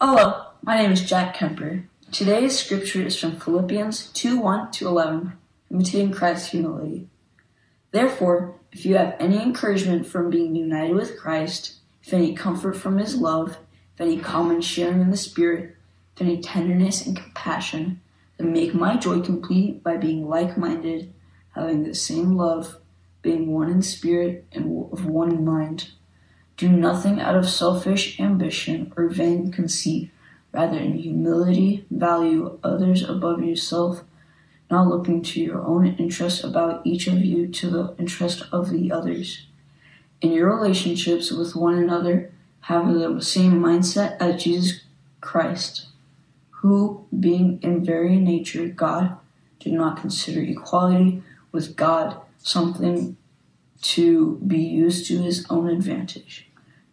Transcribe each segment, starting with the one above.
Hello, my name is Jack Kemper. Today's scripture is from Philippians 2 1 to 11, imitating Christ's humility. Therefore, if you have any encouragement from being united with Christ, if any comfort from his love, if any common sharing in the Spirit, if any tenderness and compassion, then make my joy complete by being like minded, having the same love, being one in spirit and of one mind. Do nothing out of selfish ambition or vain conceit. Rather, in humility, value others above yourself, not looking to your own interest about each of you to the interest of the others. In your relationships with one another, have the same mindset as Jesus Christ, who, being in very nature God, did not consider equality with God something to be used to his own advantage.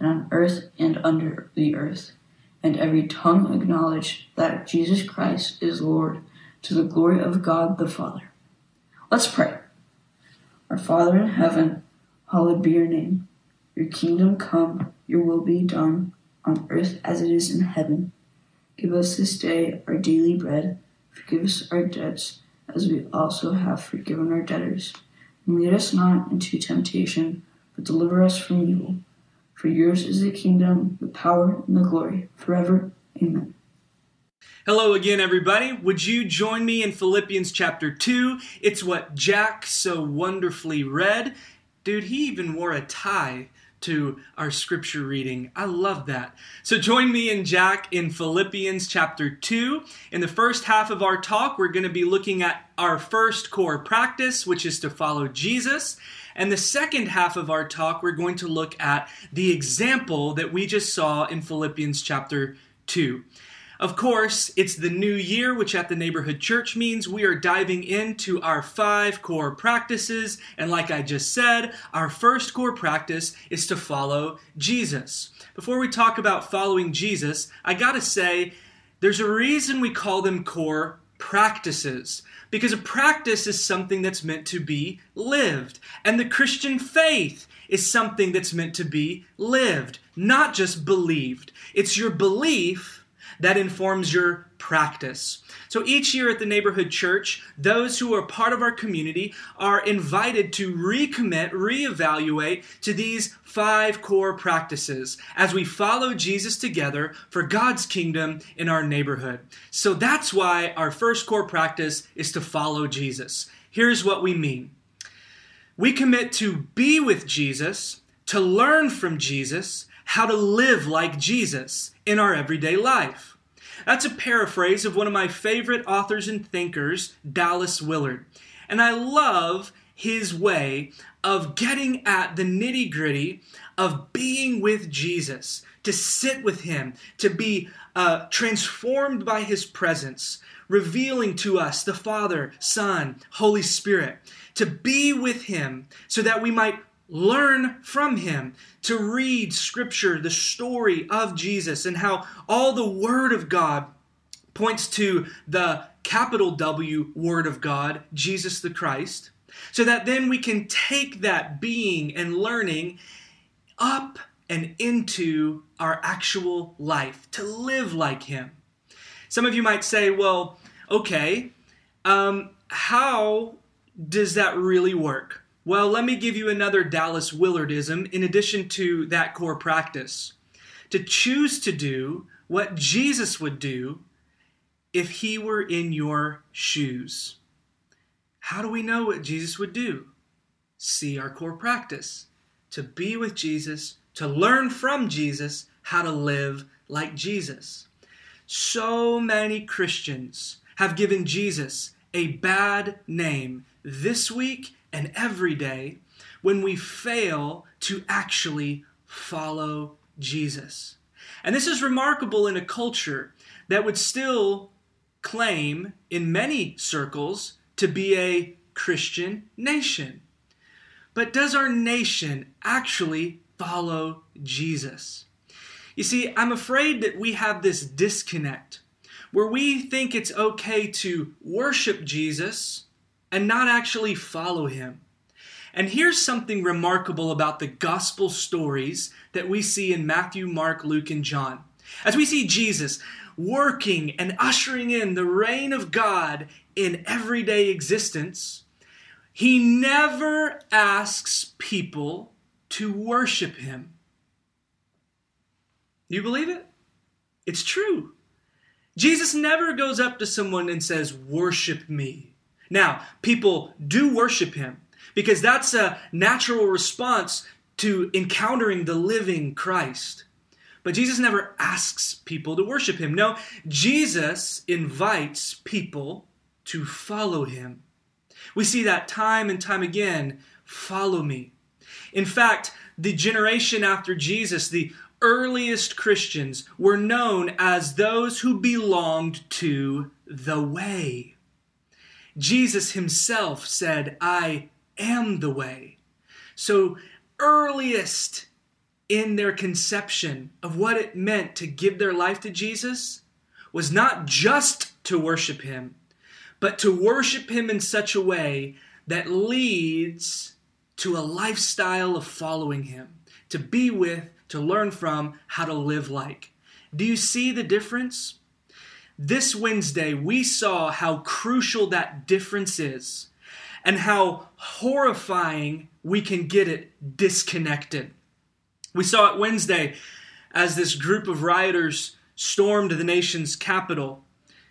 and on earth and under the earth, and every tongue acknowledge that Jesus Christ is Lord, to the glory of God the Father. Let's pray. Our Father in heaven, hallowed be your name. Your kingdom come, your will be done, on earth as it is in heaven. Give us this day our daily bread. Forgive us our debts, as we also have forgiven our debtors. And lead us not into temptation, but deliver us from evil. For yours is the kingdom, the power, and the glory, forever. Amen. Hello again, everybody. Would you join me in Philippians chapter 2? It's what Jack so wonderfully read. Dude, he even wore a tie to our scripture reading. I love that. So join me and Jack in Philippians chapter 2. In the first half of our talk, we're going to be looking at our first core practice, which is to follow Jesus. And the second half of our talk, we're going to look at the example that we just saw in Philippians chapter 2. Of course, it's the new year, which at the neighborhood church means we are diving into our five core practices. And like I just said, our first core practice is to follow Jesus. Before we talk about following Jesus, I gotta say, there's a reason we call them core practices. Because a practice is something that's meant to be lived. And the Christian faith is something that's meant to be lived, not just believed. It's your belief that informs your practice. So each year at the neighborhood church, those who are part of our community are invited to recommit, reevaluate to these five core practices as we follow Jesus together for God's kingdom in our neighborhood. So that's why our first core practice is to follow Jesus. Here's what we mean. We commit to be with Jesus, to learn from Jesus, how to live like Jesus in our everyday life. That's a paraphrase of one of my favorite authors and thinkers, Dallas Willard. And I love his way of getting at the nitty gritty of being with Jesus, to sit with him, to be uh, transformed by his presence, revealing to us the Father, Son, Holy Spirit, to be with him so that we might learn from him, to read scripture, the story of Jesus, and how all the Word of God points to the capital W Word of God, Jesus the Christ, so that then we can take that being and learning up and into our actual life, to live like Him. Some of you might say, well, okay, um, how does that really work? Well, let me give you another Dallas Willardism in addition to that core practice. To choose to do what Jesus would do if he were in your shoes. How do we know what Jesus would do? See our core practice. To be with Jesus, to learn from Jesus how to live like Jesus. So many Christians have given Jesus a bad name this week and every day when we fail to actually follow Jesus. And this is remarkable in a culture that would still claim in many circles to be a Christian nation. But does our nation actually follow Jesus? You see, I'm afraid that we have this disconnect where we think it's okay to worship Jesus and not actually follow him. And here's something remarkable about the gospel stories that we see in Matthew, Mark, Luke, and John. As we see Jesus working and ushering in the reign of God in everyday existence, he never asks people to worship him. You believe it? It's true. Jesus never goes up to someone and says, Worship me. Now, people do worship him because that's a natural response to encountering the living Christ. But Jesus never asks people to worship him. No, Jesus invites people to follow him. We see that time and time again follow me. In fact, the generation after Jesus, the earliest Christians, were known as those who belonged to the way. Jesus himself said, I am the way. So, earliest in their conception of what it meant to give their life to Jesus was not just to worship Him, but to worship Him in such a way that leads to a lifestyle of following Him, to be with, to learn from, how to live like. Do you see the difference? This Wednesday, we saw how crucial that difference is and how horrifying we can get it disconnected. We saw it Wednesday as this group of rioters stormed the nation's capital.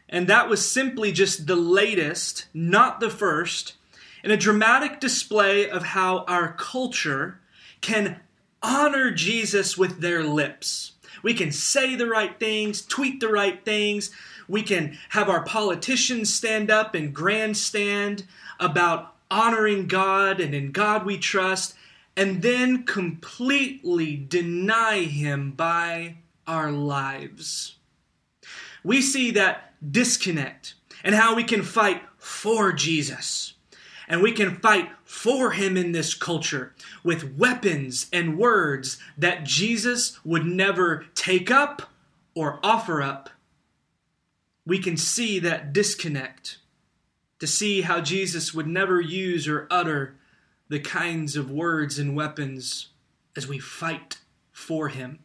And that was simply just the latest, not the first, in a dramatic display of how our culture can honor Jesus with their lips. We can say the right things, tweet the right things. We can have our politicians stand up and grandstand about honoring God and in God we trust and then completely deny Him by our lives. We see that disconnect and how we can fight for Jesus. And we can fight for Him in this culture with weapons and words that Jesus would never take up or offer up. We can see that disconnect to see how Jesus would never use or utter the kinds of words and weapons as we fight for him.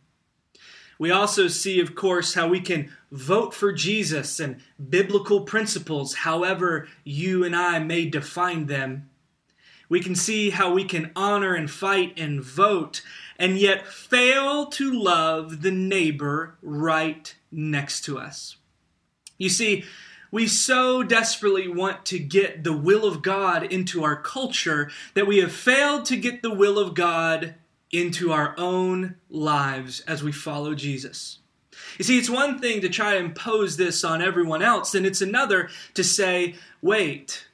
We also see, of course, how we can vote for Jesus and biblical principles, however you and I may define them. We can see how we can honor and fight and vote, and yet fail to love the neighbor right next to us. You see, we so desperately want to get the will of God into our culture that we have failed to get the will of God into our own lives as we follow Jesus. You see, it's one thing to try to impose this on everyone else, and it's another to say, wait,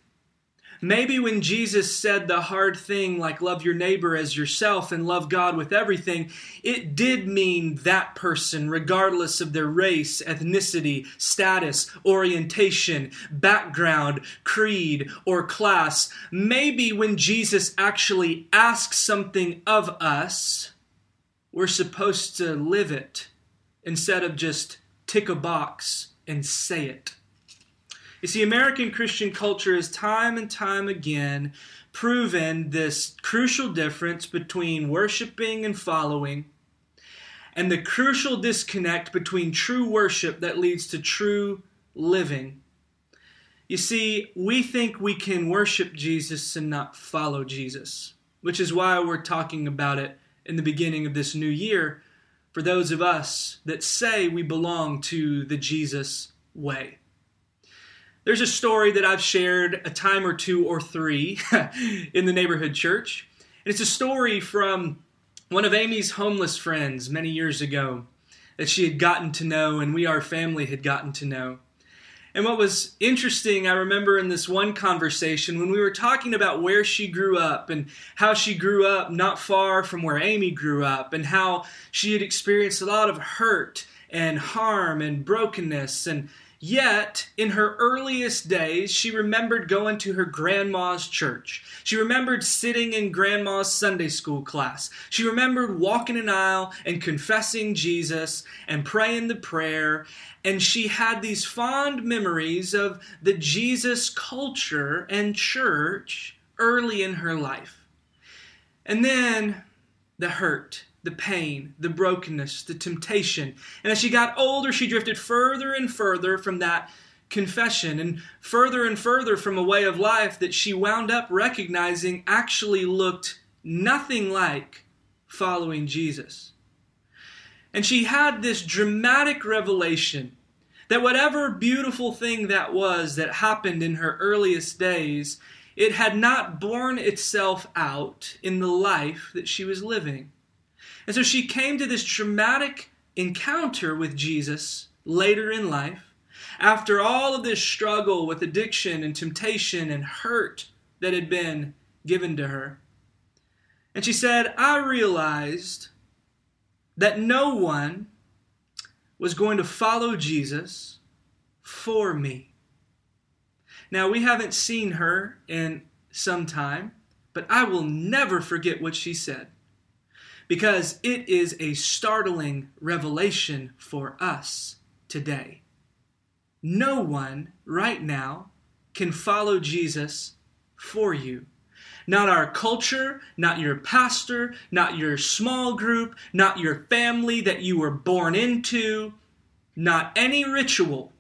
Maybe when Jesus said the hard thing, like love your neighbor as yourself and love God with everything, it did mean that person, regardless of their race, ethnicity, status, orientation, background, creed, or class. Maybe when Jesus actually asks something of us, we're supposed to live it instead of just tick a box and say it. You see, American Christian culture has time and time again proven this crucial difference between worshiping and following, and the crucial disconnect between true worship that leads to true living. You see, we think we can worship Jesus and not follow Jesus, which is why we're talking about it in the beginning of this new year for those of us that say we belong to the Jesus way. There's a story that I've shared a time or two or three in the neighborhood church. And it's a story from one of Amy's homeless friends many years ago that she had gotten to know and we, our family, had gotten to know. And what was interesting, I remember in this one conversation when we were talking about where she grew up and how she grew up not far from where Amy grew up and how she had experienced a lot of hurt and harm and brokenness and Yet, in her earliest days, she remembered going to her grandma's church. She remembered sitting in grandma's Sunday school class. She remembered walking an aisle and confessing Jesus and praying the prayer. And she had these fond memories of the Jesus culture and church early in her life. And then the hurt the pain, the brokenness, the temptation. And as she got older, she drifted further and further from that confession and further and further from a way of life that she wound up recognizing actually looked nothing like following Jesus. And she had this dramatic revelation that whatever beautiful thing that was that happened in her earliest days, it had not borne itself out in the life that she was living. And so she came to this traumatic encounter with Jesus later in life, after all of this struggle with addiction and temptation and hurt that had been given to her. And she said, I realized that no one was going to follow Jesus for me. Now, we haven't seen her in some time, but I will never forget what she said because it is a startling revelation for us today. No one right now can follow Jesus for you. Not our culture, not your pastor, not your small group, not your family that you were born into, not any ritual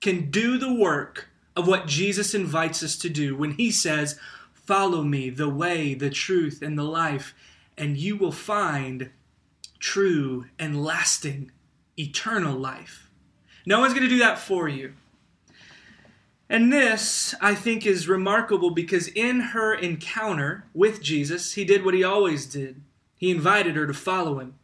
can do the work of what Jesus invites us to do when he says, Follow me, the way, the truth, and the life and you will find true and lasting eternal life. No one's going to do that for you. And this, I think, is remarkable because in her encounter with Jesus, he did what he always did. He invited her to follow him.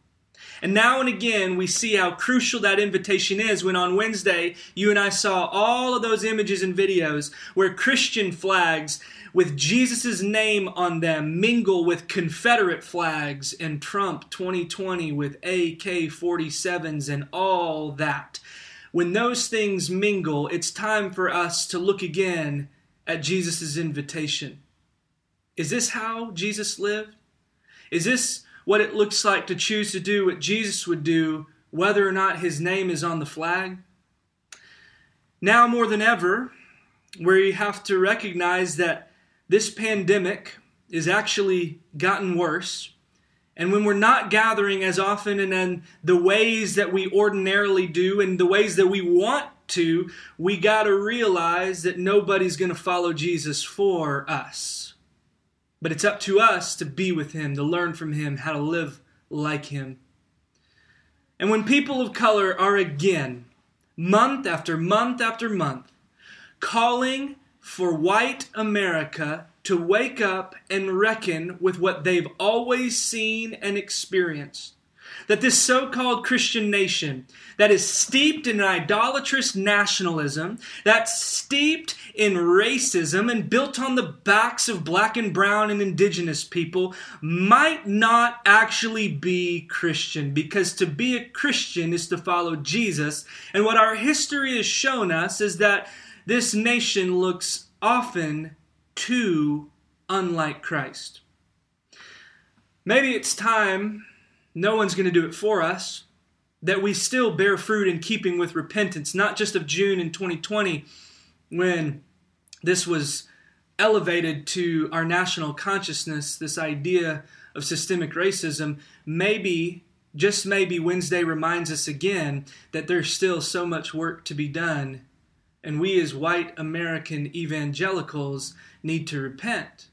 And now and again, we see how crucial that invitation is when on Wednesday, you and I saw all of those images and videos where Christian flags with Jesus' name on them mingle with Confederate flags and Trump 2020 with AK 47s and all that. When those things mingle, it's time for us to look again at Jesus' invitation. Is this how Jesus lived? Is this what it looks like to choose to do what Jesus would do, whether or not his name is on the flag? Now more than ever, we have to recognize that this pandemic is actually gotten worse. And when we're not gathering as often and in the ways that we ordinarily do and the ways that we want to, we got to realize that nobody's going to follow Jesus for us. But it's up to us to be with Him, to learn from Him, how to live like Him. And when people of color are again, month after month after month, calling for white America to wake up and reckon with what they've always seen and experienced. That this so called Christian nation that is steeped in idolatrous nationalism, that's steeped in racism and built on the backs of black and brown and indigenous people, might not actually be Christian. Because to be a Christian is to follow Jesus. And what our history has shown us is that this nation looks often too unlike Christ. Maybe it's time, no one's going to do it for us, that we still bear fruit in keeping with repentance, not just of June in 2020 when this was elevated to our national consciousness, this idea of systemic racism. Maybe, just maybe, Wednesday reminds us again that there's still so much work to be done and we, as white American evangelicals, need to repent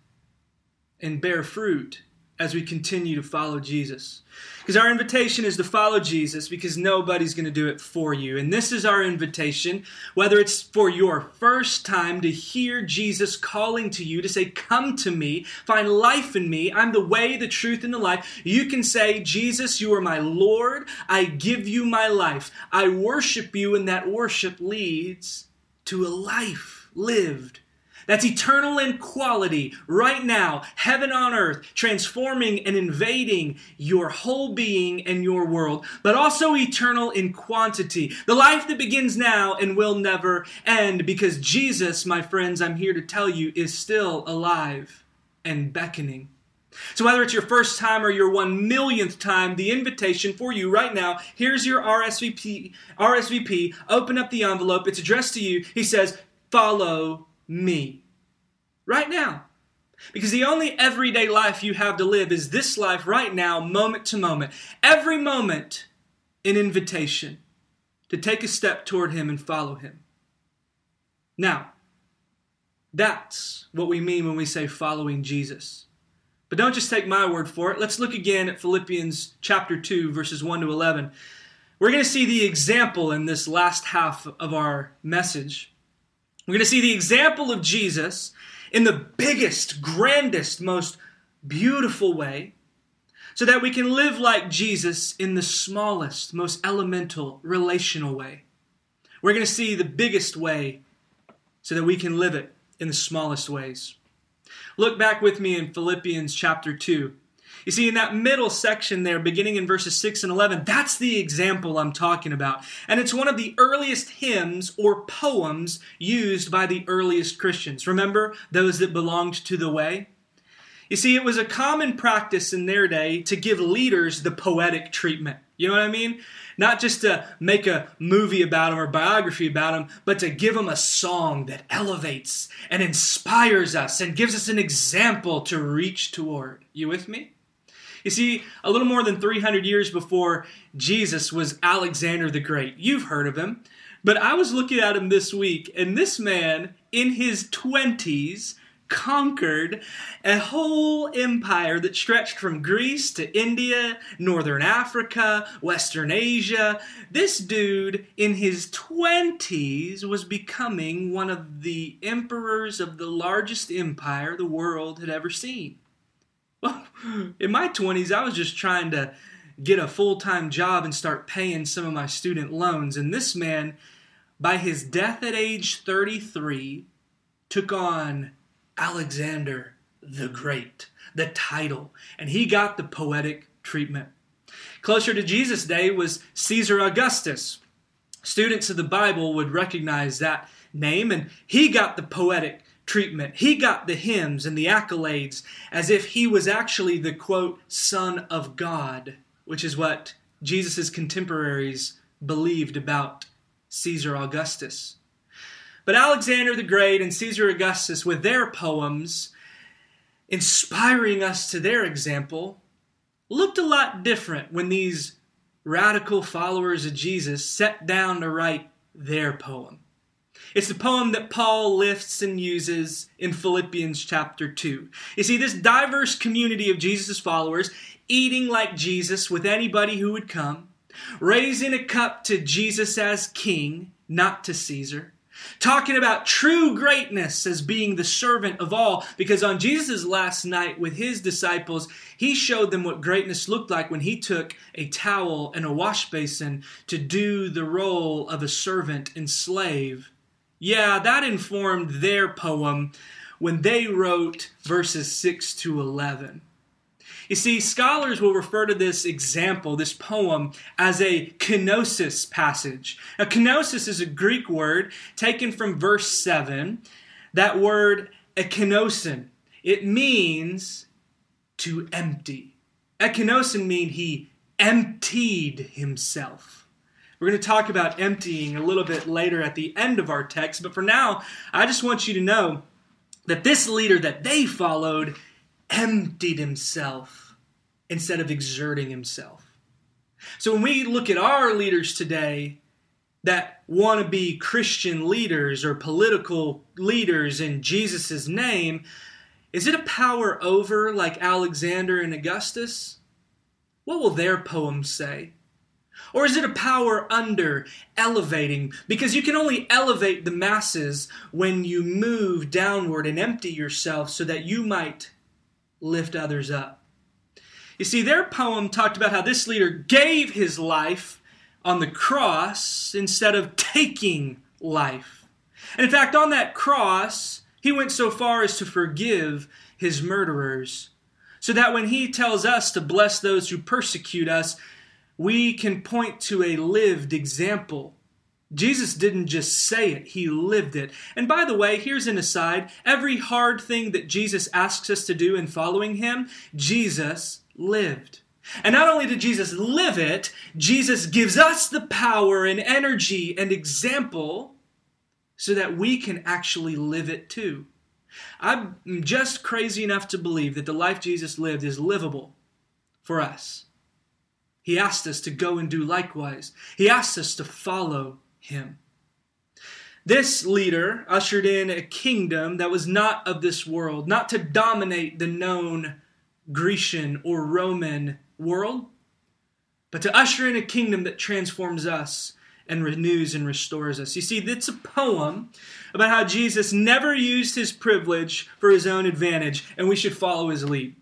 and bear fruit as we continue to follow Jesus. Because our invitation is to follow Jesus because nobody's going to do it for you. And this is our invitation, whether it's for your first time to hear Jesus calling to you to say, Come to me, find life in me. I'm the way, the truth, and the life. You can say, Jesus, you are my Lord. I give you my life. I worship you, and that worship leads to a life lived That's eternal in quality, right now, heaven on earth, transforming and invading your whole being and your world, but also eternal in quantity. The life that begins now and will never end, because Jesus, my friends, I'm here to tell you, is still alive and beckoning. So, whether it's your first time or your one millionth time, the invitation for you right now here's your RSVP. RSVP. Open up the envelope. It's addressed to you. He says, Follow me. Right now. Because the only everyday life you have to live is this life right now, moment to moment. Every moment, an invitation to take a step toward Him and follow Him. Now, that's what we mean when we say following Jesus. But don't just take my word for it. Let's look again at Philippians chapter 2, verses 1 to 11. We're going to see the example in this last half of our message. We're going to see the example of Jesus in the biggest, grandest, most beautiful way so that we can live like Jesus in the smallest, most elemental, relational way. We're going to see the biggest way so that we can live it in the smallest ways. Look back with me in Philippians chapter 2. You see, in that middle section there, beginning in verses 6 and 11, that's the example I'm talking about. And it's one of the earliest hymns or poems used by the earliest Christians. Remember those that belonged to the way? You see, it was a common practice in their day to give leaders the poetic treatment. You know what I mean? Not just to make a movie about them or biography about them, but to give them a song that elevates and inspires us and gives us an example to reach toward. You with me? You see, a little more than 300 years before Jesus was Alexander the Great. You've heard of him. But I was looking at him this week, and this man in his 20s conquered a whole empire that stretched from Greece to India, Northern Africa, Western Asia. This dude in his 20s was becoming one of the emperors of the largest empire the world had ever seen. Well, in my 20s, I was just trying to get a full time job and start paying some of my student loans. And this man, by his death at age 33, took on Alexander the Great, the title, and he got the poetic treatment. Closer to Jesus' day was Caesar Augustus. Students of the Bible would recognize that name, and he got the poetic treatment. He got the hymns and the accolades as if he was actually the quote, Son of God, which is what Jesus' contemporaries believed about Caesar Augustus. But Alexander the Great and Caesar Augustus, with their poems, inspiring us to their example, looked a lot different when these radical followers of Jesus sat down to write their poem. It's the poem that Paul lifts and uses in Philippians chapter 2. You see, this diverse community of Jesus' followers eating like Jesus with anybody who would come, raising a cup to Jesus as king, not to Caesar, Talking about true greatness as being the servant of all, because on Jesus' last night with his disciples, he showed them what greatness looked like when he took a towel and a wash basin to do the role of a servant and slave. Yeah, that informed their poem when they wrote verses 6 to 11. You see, scholars will refer to this example, this poem, as a kenosis passage. Now, kenosis is a Greek word taken from verse 7. That word, ekenosin, it means to empty. Ekenosin means he emptied himself. We're going to talk about emptying a little bit later at the end of our text, but for now, I just want you to know that this leader that they followed emptied himself instead of exerting himself. So when we look at our leaders today that want to be Christian leaders or political leaders in Jesus' name, is it a power over like Alexander and Augustus? What will their poems say? Or is it a power under, elevating? Because you can only elevate the masses when you move downward and empty yourself so that you might lift others up. You see, their poem talked about how this leader gave his life on the cross instead of taking life. And in fact, on that cross, He went so far as to forgive his murderers, so that when he tells us to bless those who persecute us, we can point to a lived example. Jesus didn't just say it, he lived it. And by the way, here's an aside every hard thing that Jesus asks us to do in following him, Jesus lived. And not only did Jesus live it, Jesus gives us the power and energy and example so that we can actually live it too. I'm just crazy enough to believe that the life Jesus lived is livable for us. He asked us to go and do likewise. He asked us to follow him. This leader ushered in a kingdom that was not of this world, not to dominate the known Grecian or Roman world, but to usher in a kingdom that transforms us and renews and restores us. You see, it's a poem about how Jesus never used his privilege for his own advantage, and we should follow his lead.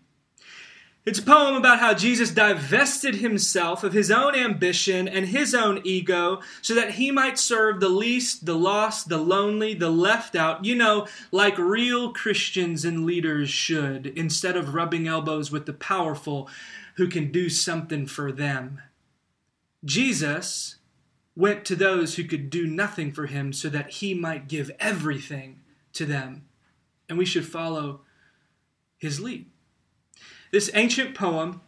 It's a poem about how Jesus divested himself of his own ambition and his own ego so that he might serve the least, the lost, the lonely, the left out, you know, like real Christians and leaders should, instead of rubbing elbows with the powerful who can do something for them. Jesus went to those who could do nothing for him so that he might give everything to them. And we should follow his lead. This ancient poem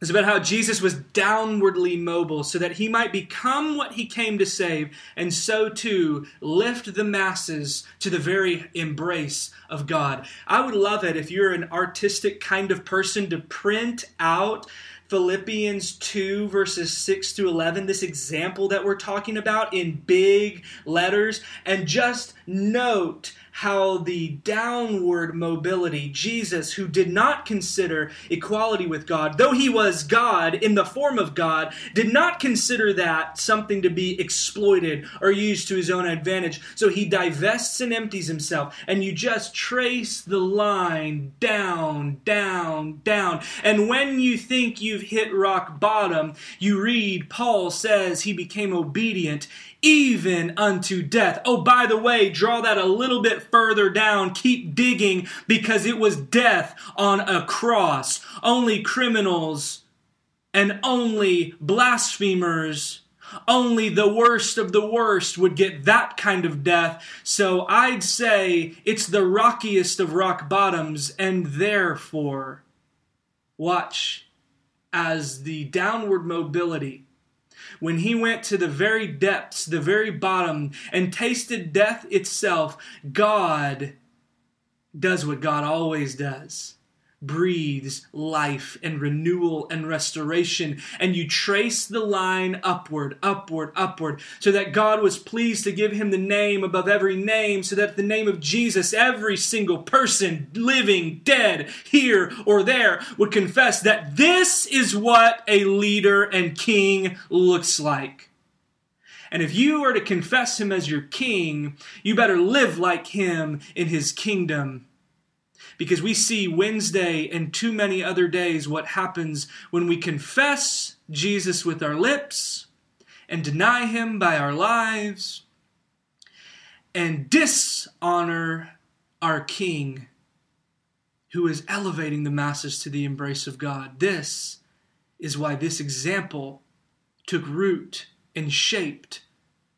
is about how Jesus was downwardly mobile so that he might become what he came to save, and so too lift the masses to the very embrace of God. I would love it if you're an artistic kind of person to print out Philippians 2, verses 6 to 11, this example that we're talking about in big letters, and just note how the downward mobility, Jesus, who did not consider equality with God, though he was God in the form of God, did not consider that something to be exploited or used to his own advantage. So he divests and empties himself. And you just trace the line down, down, down. And when you think you've hit rock bottom, you read Paul says he became obedient even unto death. Oh, by the way, draw that a little bit further down. Keep digging because it was death on a cross. Only criminals and only blasphemers only the worst of the worst would get that kind of death. So I'd say it's the rockiest of rock bottoms, and therefore, watch as the downward mobility when he went to the very depths, the very bottom, and tasted death itself, God does what God always does breathes life and renewal and restoration. And you trace the line upward, upward, upward, so that God was pleased to give him the name above every name, so that the name of Jesus, every single person, living, dead, here or there, would confess that this is what a leader and king looks like. And if you are to confess him as your king, you better live like him in his kingdom because we see Wednesday and too many other days what happens when we confess Jesus with our lips and deny him by our lives and dishonor our King who is elevating the masses to the embrace of God. This is why this example took root and shaped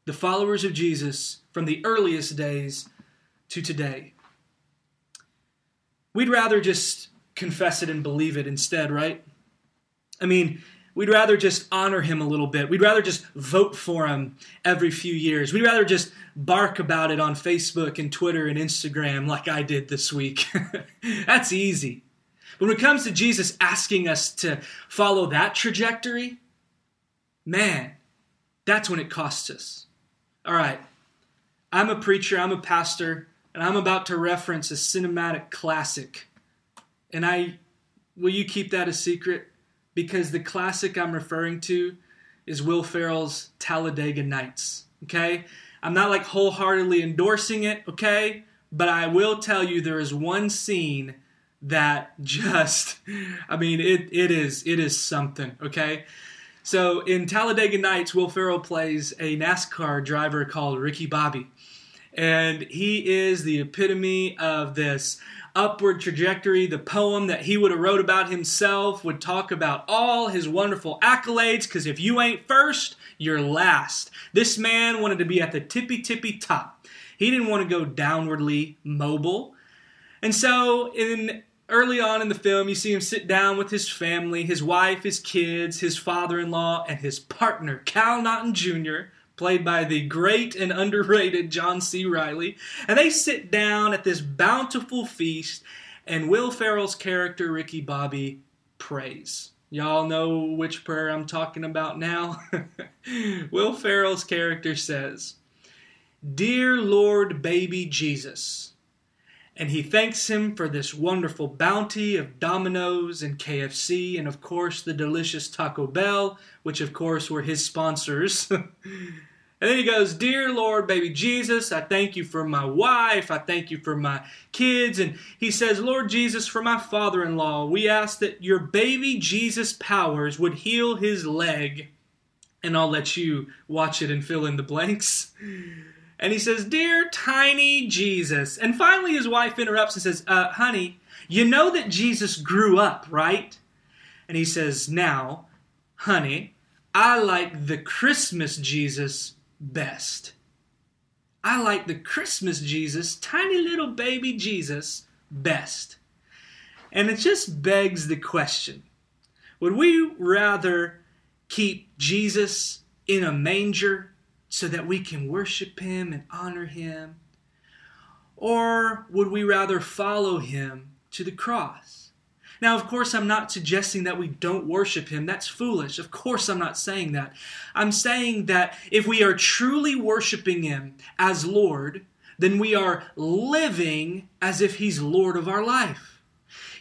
the followers of Jesus from the earliest days to today. We'd rather just confess it and believe it instead, right? I mean, we'd rather just honor him a little bit. We'd rather just vote for him every few years. We'd rather just bark about it on Facebook and Twitter and Instagram like I did this week. That's easy. But when it comes to Jesus asking us to follow that trajectory, man, that's when it costs us. All right, I'm a preacher, I'm a pastor and I'm about to reference a cinematic classic. And I will you keep that a secret because the classic I'm referring to is Will Ferrell's Talladega Nights, okay? I'm not like wholeheartedly endorsing it, okay? But I will tell you there is one scene that just I mean it it is it is something, okay? So in Talladega Nights, Will Ferrell plays a NASCAR driver called Ricky Bobby and he is the epitome of this upward trajectory. The poem that he would have wrote about himself would talk about all his wonderful accolades, because if you ain't first, you're last. This man wanted to be at the tippy tippy top. He didn't want to go downwardly mobile. And so in early on in the film, you see him sit down with his family, his wife, his kids, his father-in-law, and his partner, Cal Naughton Jr., played by the great and underrated John C. Reilly, And they sit down at this bountiful feast, and Will Ferrell's character, Ricky Bobby, prays. Y'all know which prayer I'm talking about now? Will Ferrell's character says, Dear Lord Baby Jesus, and he thanks him for this wonderful bounty of Domino's and KFC, and of course the delicious Taco Bell, which of course were his sponsors. And then he goes, Dear Lord, baby Jesus, I thank you for my wife. I thank you for my kids. And he says, Lord Jesus, for my father in law, we ask that your baby Jesus powers would heal his leg. And I'll let you watch it and fill in the blanks. And he says, Dear tiny Jesus. And finally, his wife interrupts and says, uh, Honey, you know that Jesus grew up, right? And he says, Now, honey, I like the Christmas Jesus best. I like the Christmas Jesus, tiny little baby Jesus, best. And it just begs the question would we rather keep Jesus in a manger so that we can worship him and honor him? Or would we rather follow him to the cross? Now, of course, I'm not suggesting that we don't worship Him. That's foolish. Of course, I'm not saying that. I'm saying that if we are truly worshiping Him as Lord, then we are living as if He's Lord of our life.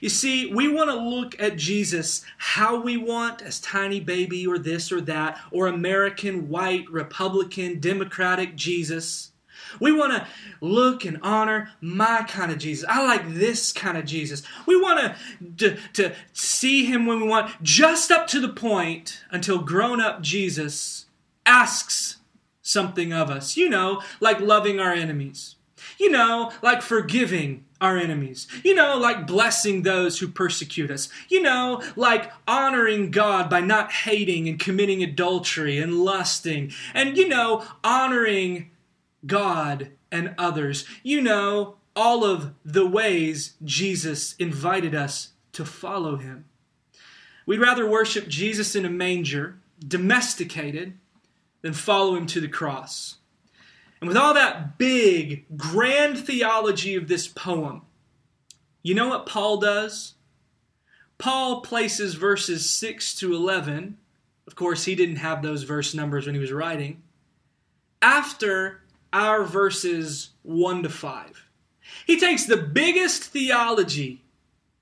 You see, we want to look at Jesus how we want, as tiny baby or this or that, or American, white, Republican, Democratic Jesus. We want to look and honor my kind of Jesus. I like this kind of Jesus. We want to, to see him when we want, just up to the point until grown up Jesus asks something of us. You know, like loving our enemies. You know, like forgiving our enemies. You know, like blessing those who persecute us. You know, like honoring God by not hating and committing adultery and lusting. And, you know, honoring God, and others. You know all of the ways Jesus invited us to follow him. We'd rather worship Jesus in a manger, domesticated, than follow him to the cross. And with all that big, grand theology of this poem, you know what Paul does? Paul places verses 6 to 11. Of course, he didn't have those verse numbers when he was writing. After our verses 1 to 5. He takes the biggest theology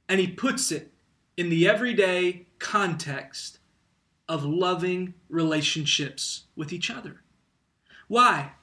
and he puts it in the everyday context of loving relationships with each other. Why?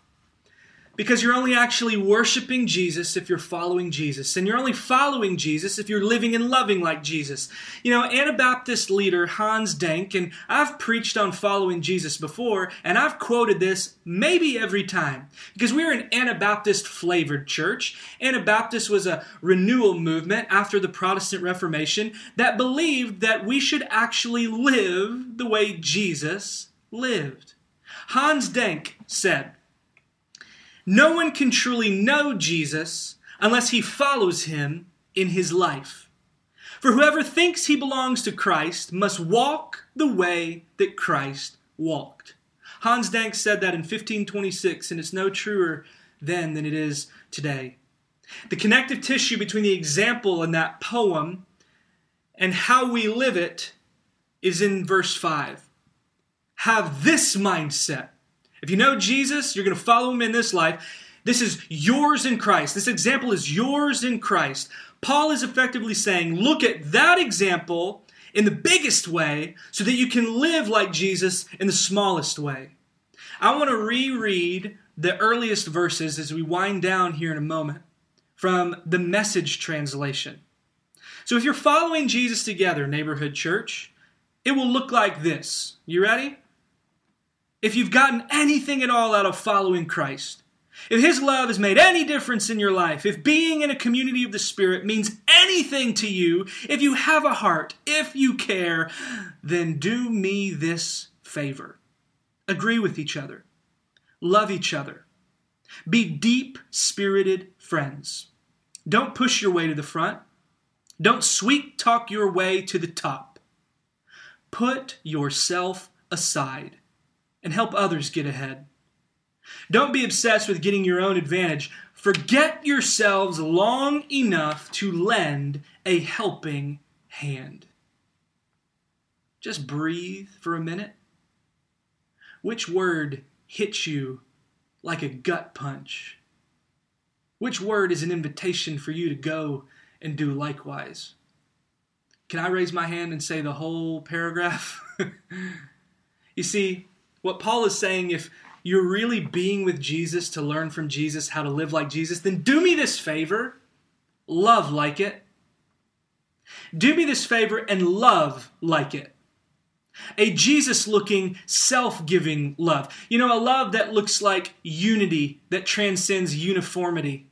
Because you're only actually worshiping Jesus if you're following Jesus. And you're only following Jesus if you're living and loving like Jesus. You know, Anabaptist leader Hans Denck, and I've preached on following Jesus before, and I've quoted this maybe every time. Because we're an Anabaptist flavored church. Anabaptist was a renewal movement after the Protestant Reformation that believed that we should actually live the way Jesus lived. Hans Denck said, no one can truly know Jesus unless he follows him in his life. For whoever thinks he belongs to Christ must walk the way that Christ walked. Hans Denck said that in 1526, and it's no truer then than it is today. The connective tissue between the example in that poem and how we live it is in verse 5. Have this mindset if you know Jesus, you're going to follow him in this life. This is yours in Christ. This example is yours in Christ. Paul is effectively saying, look at that example in the biggest way so that you can live like Jesus in the smallest way. I want to reread the earliest verses as we wind down here in a moment from the message translation. So if you're following Jesus together, neighborhood church, it will look like this. You ready? If you've gotten anything at all out of following Christ, If His love has made any difference in your life, if being in a community of the Spirit means anything to you, if you have a heart, if you care, then do me this favor. Agree with each other. Love each other. Be deep spirited friends. Don't push your way to the front. Don't sweet talk your way to the top. Put yourself aside and help others get ahead. Don't be obsessed with getting your own advantage. Forget yourselves long enough to lend a helping hand. Just breathe for a minute. Which word hits you like a gut punch? Which word is an invitation for you to go and do likewise? Can I raise my hand and say the whole paragraph? you see, what Paul is saying, if you're really being with Jesus to learn from Jesus how to live like Jesus, then do me this favor love like it. Do me this favor and love like it. A Jesus looking, self giving love. You know, a love that looks like unity, that transcends uniformity.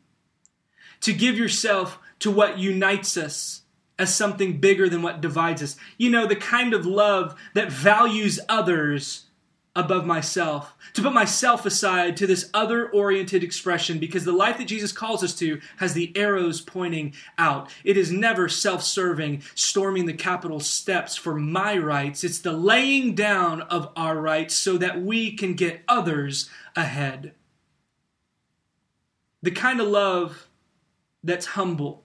To give yourself to what unites us as something bigger than what divides us. You know, the kind of love that values others above myself, to put myself aside to this other oriented expression because the life that Jesus calls us to has the arrows pointing out. It is never self serving, storming the Capitol steps for my rights. It's the laying down of our rights so that we can get others ahead. The kind of love that's humble,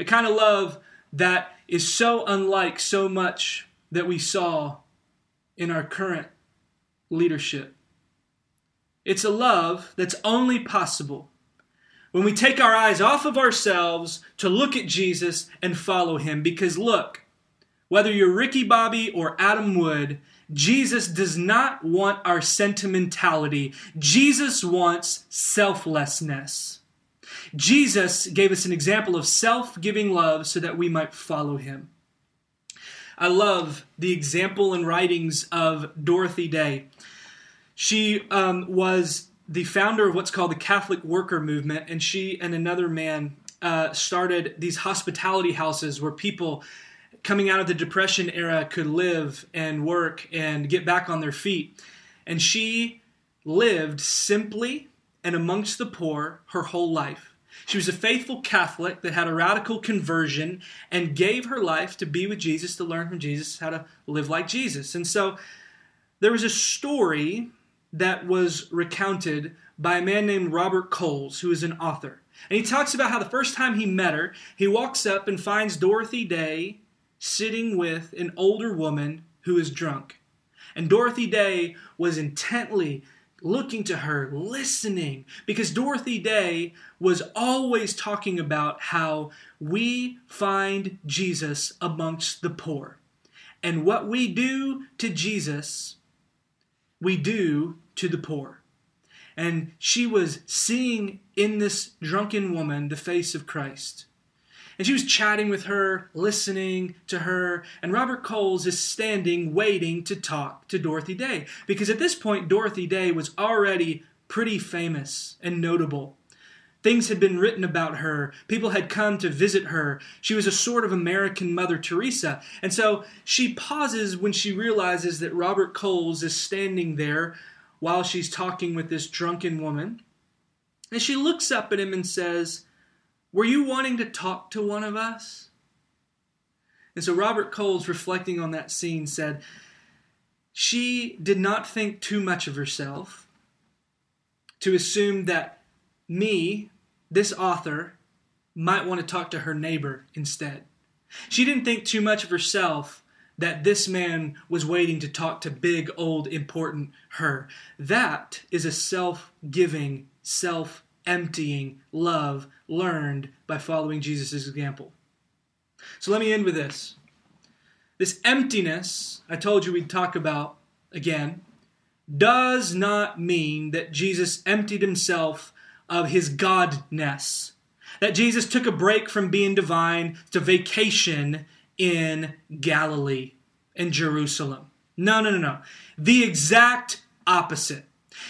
a kind of love that is so unlike so much that we saw in our current leadership. It's a love that's only possible when we take our eyes off of ourselves to look at Jesus and follow him. Because look, whether you're Ricky Bobby or Adam Wood, Jesus does not want our sentimentality. Jesus wants selflessness. Jesus gave us an example of self giving love so that we might follow him. I love the example and writings of Dorothy Day. She um, was the founder of what's called the Catholic Worker Movement, and she and another man uh, started these hospitality houses where people coming out of the Depression era could live and work and get back on their feet. And she lived simply and amongst the poor her whole life. She was a faithful Catholic that had a radical conversion and gave her life to be with Jesus, to learn from Jesus how to live like Jesus. And so there was a story that was recounted by a man named Robert Coles, who is an author. And he talks about how the first time he met her, he walks up and finds Dorothy Day sitting with an older woman who is drunk. And Dorothy Day was intently looking to her, listening, because Dorothy Day was always talking about how we find Jesus amongst the poor. And what we do to Jesus, we do to the poor. And she was seeing in this drunken woman the face of Christ. And she was chatting with her, listening to her, and Robert Coles is standing waiting to talk to Dorothy Day. Because at this point, Dorothy Day was already pretty famous and notable. Things had been written about her. People had come to visit her. She was a sort of American Mother Teresa. And so she pauses when she realizes that Robert Coles is standing there while she's talking with this drunken woman. And she looks up at him and says, were you wanting to talk to one of us? And so Robert Coles, reflecting on that scene, said, She did not think too much of herself to assume that me, this author, might want to talk to her neighbor instead. She didn't think too much of herself that this man was waiting to talk to big, old, important her. That is a self giving, self emptying love learned by following Jesus' example. So let me end with this. This emptiness, I told you we'd talk about again, does not mean that Jesus emptied himself of his godness. That Jesus took a break from being divine to vacation in Galilee in Jerusalem. No, no, no, no. The exact opposite.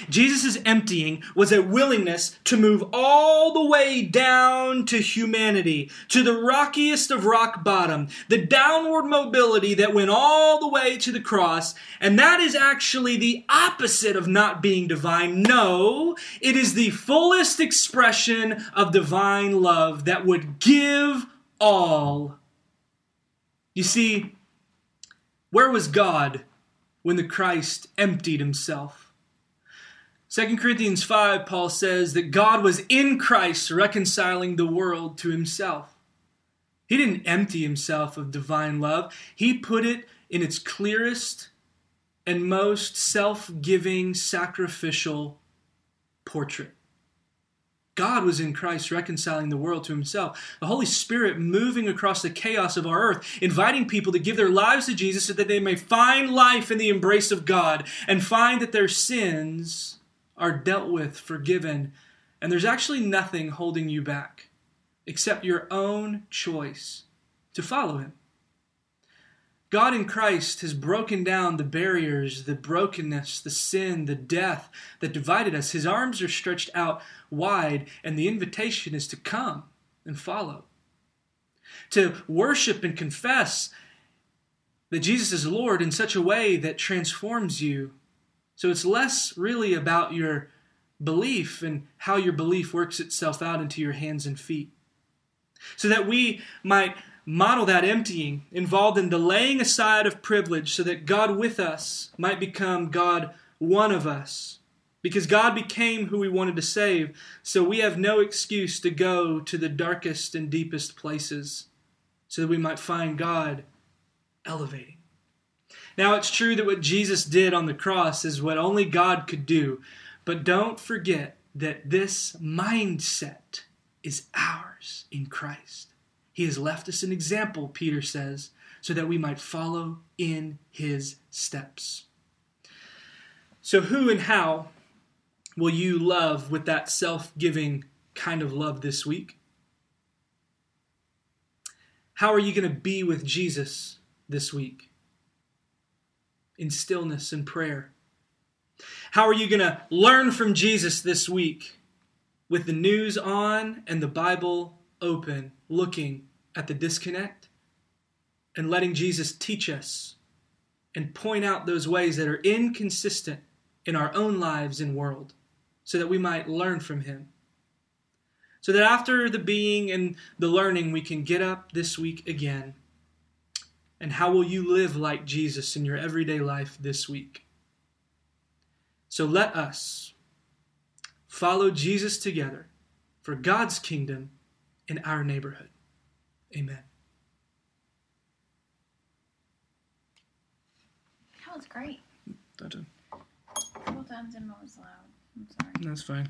Jesus' emptying was a willingness to move all the way down to humanity, to the rockiest of rock bottom, the downward mobility that went all the way to the cross. And that is actually the opposite of not being divine. No, it is the fullest expression of divine love that would give all. You see, where was God when the Christ emptied himself? 2 Corinthians 5, Paul says that God was in Christ reconciling the world to himself. He didn't empty himself of divine love, he put it in its clearest and most self giving, sacrificial portrait. God was in Christ reconciling the world to himself. The Holy Spirit moving across the chaos of our earth, inviting people to give their lives to Jesus so that they may find life in the embrace of God and find that their sins are dealt with, forgiven, and there's actually nothing holding you back except your own choice to follow Him. God in Christ has broken down the barriers, the brokenness, the sin, the death that divided us. His arms are stretched out wide, and the invitation is to come and follow. To worship and confess that Jesus is Lord in such a way that transforms you so it's less really about your belief and how your belief works itself out into your hands and feet. So that we might model that emptying involved in the laying aside of privilege so that God with us might become God one of us. Because God became who we wanted to save, so we have no excuse to go to the darkest and deepest places so that we might find God elevating. Now, it's true that what Jesus did on the cross is what only God could do, but don't forget that this mindset is ours in Christ. He has left us an example, Peter says, so that we might follow in his steps. So, who and how will you love with that self giving kind of love this week? How are you going to be with Jesus this week? In stillness and prayer? How are you going to learn from Jesus this week with the news on and the Bible open, looking at the disconnect and letting Jesus teach us and point out those ways that are inconsistent in our own lives and world so that we might learn from Him? So that after the being and the learning, we can get up this week again and how will you live like Jesus in your everyday life this week? So let us follow Jesus together for God's kingdom in our neighborhood. Amen. That was great. That's, A couple times in was loud. I'm sorry. that's fine.